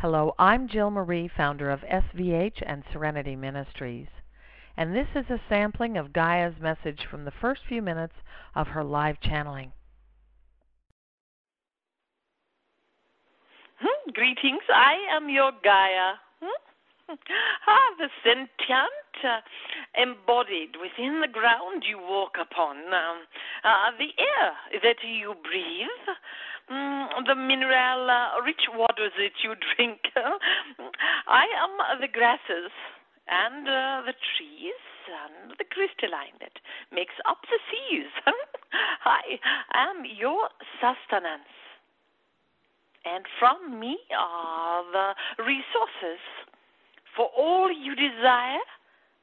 Hello, I'm Jill Mara, founder of SVH and Serenity Ministries, and this is a sampling of Gaia's message from the first few minutes of her live channeling. Hmm, greetings, I am your Gaia. Hmm? Ah, the sentient, uh, embodied within the ground you walk upon, um, uh, the air that you breathe, mm, the mineral uh, rich waters that you drink. I am the grasses and uh, the trees and the crystalline that makes up the seas. I am your sustenance. And from me are the resources for all you desire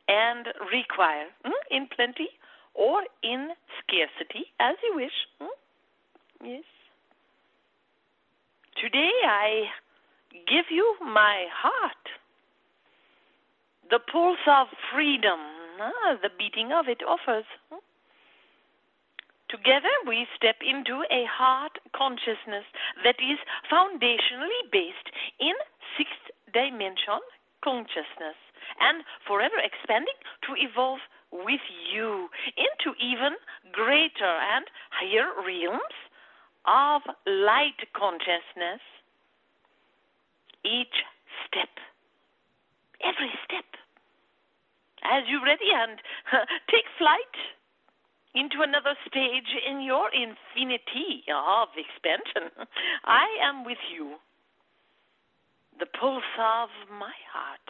and require, mm, in plenty or in scarcity, as you wish. Mm? Yes. Today I give you my heart, the pulse of freedom, ah, the beating of it offers. Together we step into a heart consciousness that is foundationally based in sixth dimension consciousness and forever expanding to evolve with you into even greater and higher realms of light consciousness, each step, every step, as you ready and take flight into another stage in your infinity of expansion, I am with you, the pulse of my heart,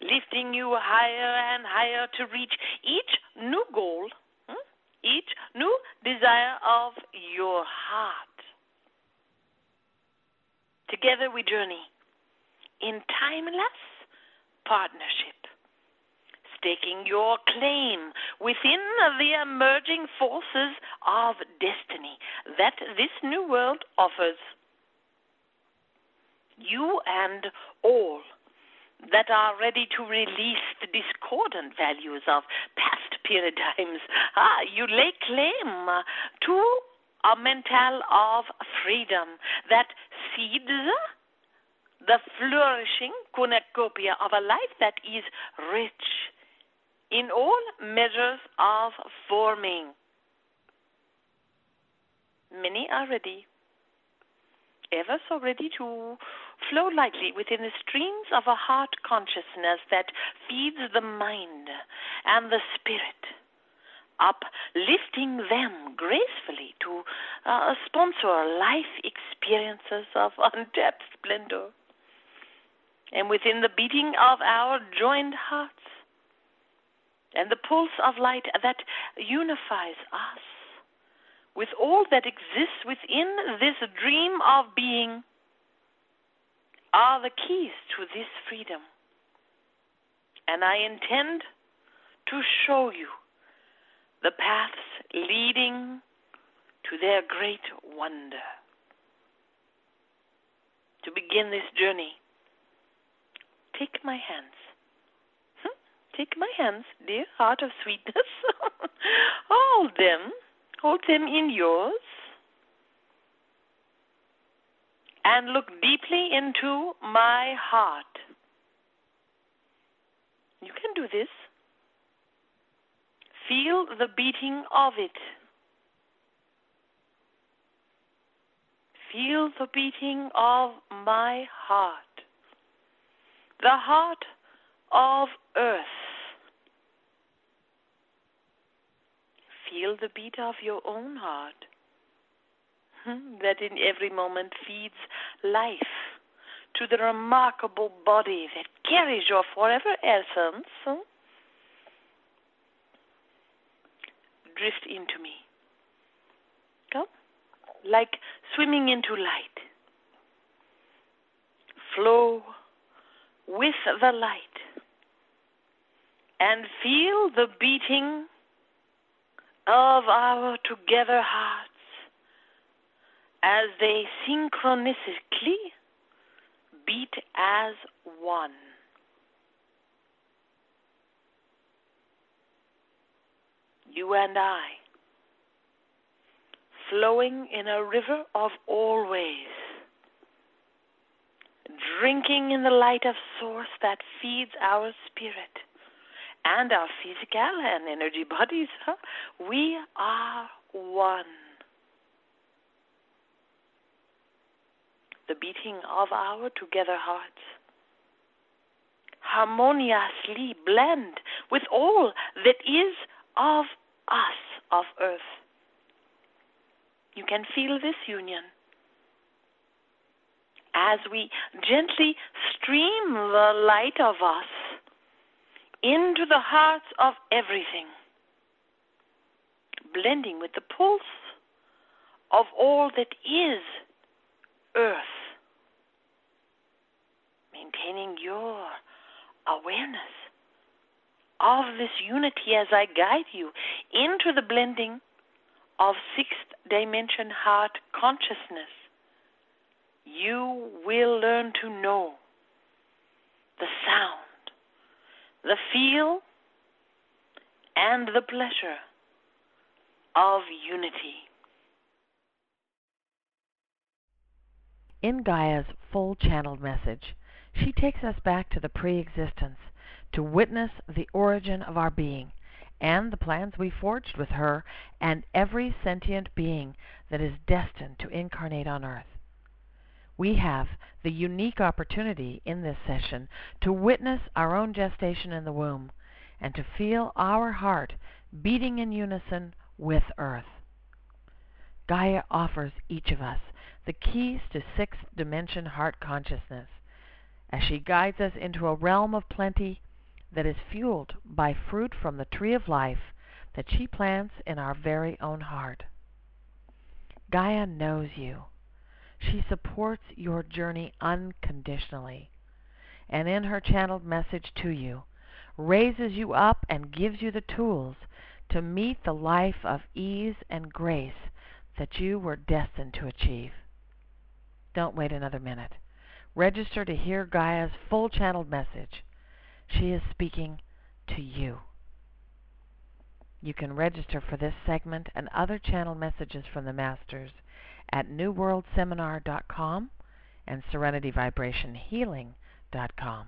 lifting you higher and higher to reach each new goal hmm, each new desire of your heart. Together we journey in timeless partnership, staking your claim within the emerging forces of destiny that this new world offers. You and all that are ready to release the discordant values of past paradigms. Ah, you lay claim to a mental of freedom that seeds the flourishing cornucopia of a life that is rich in all measures of forming. Many are ready, ever so ready to flow lightly within the streams of a heart consciousness that feeds the mind and the spirit, uplifting them gracefully to uh, sponsor life experiences of untapped splendor. And within the beating of our joined hearts and the pulse of light that unifies us with all that exists within this dream of being are the keys to this freedom. And I intend to show you the paths leading to their great wonder. To begin this journey, take my hands. Hmm? Take my hands, dear heart of sweetness. hold them. Hold them in yours. And look deeply into my heart. You can do this. Feel the beating of it. Feel the beating of my heart. The heart of earth. Feel the beat of your own heart. Mm-hmm. that in every moment feeds life to the remarkable body that carries your forever essence. Hmm, drift into me. Come. Like swimming into light. Flow with the light. And feel the beating of our together hearts as they synchronistically beat as one. You and I, flowing in a river of always, drinking in the light of Source that feeds our spirit and our physical and energy bodies. Huh? We are one. The beating of our together hearts. Harmoniously blend with all that is of us, of earth. You can feel this union. As we gently stream the light of us into the hearts of everything, blending with the pulse of all that is earth, maintaining your awareness of this unity as I guide you into the blending of sixth dimension heart consciousness. You will learn to know the sound, the feel, and the pleasure of unity. In Gaia's full channeled message, she takes us back to the pre existence to witness the origin of our being and the plans we forged with her and every sentient being that is destined to incarnate on earth. We have the unique opportunity in this session to witness our own gestation in the womb and to feel our heart beating in unison with earth. Gaia offers each of us the keys to sixth dimension heart consciousness as she guides us into a realm of plenty that is fueled by fruit from the tree of life that she plants in our very own heart. Gaia knows you. She supports your journey unconditionally, and in her channeled message to you, raises you up and gives you the tools to meet the life of ease and grace that you were destined to achieve. Don't wait another minute. Register to hear Gaia's full channeled message. She is speaking to you. You can register for this segment and other channeled messages from the Masters at newworldseminar.com and serenityvibrationhealing.com.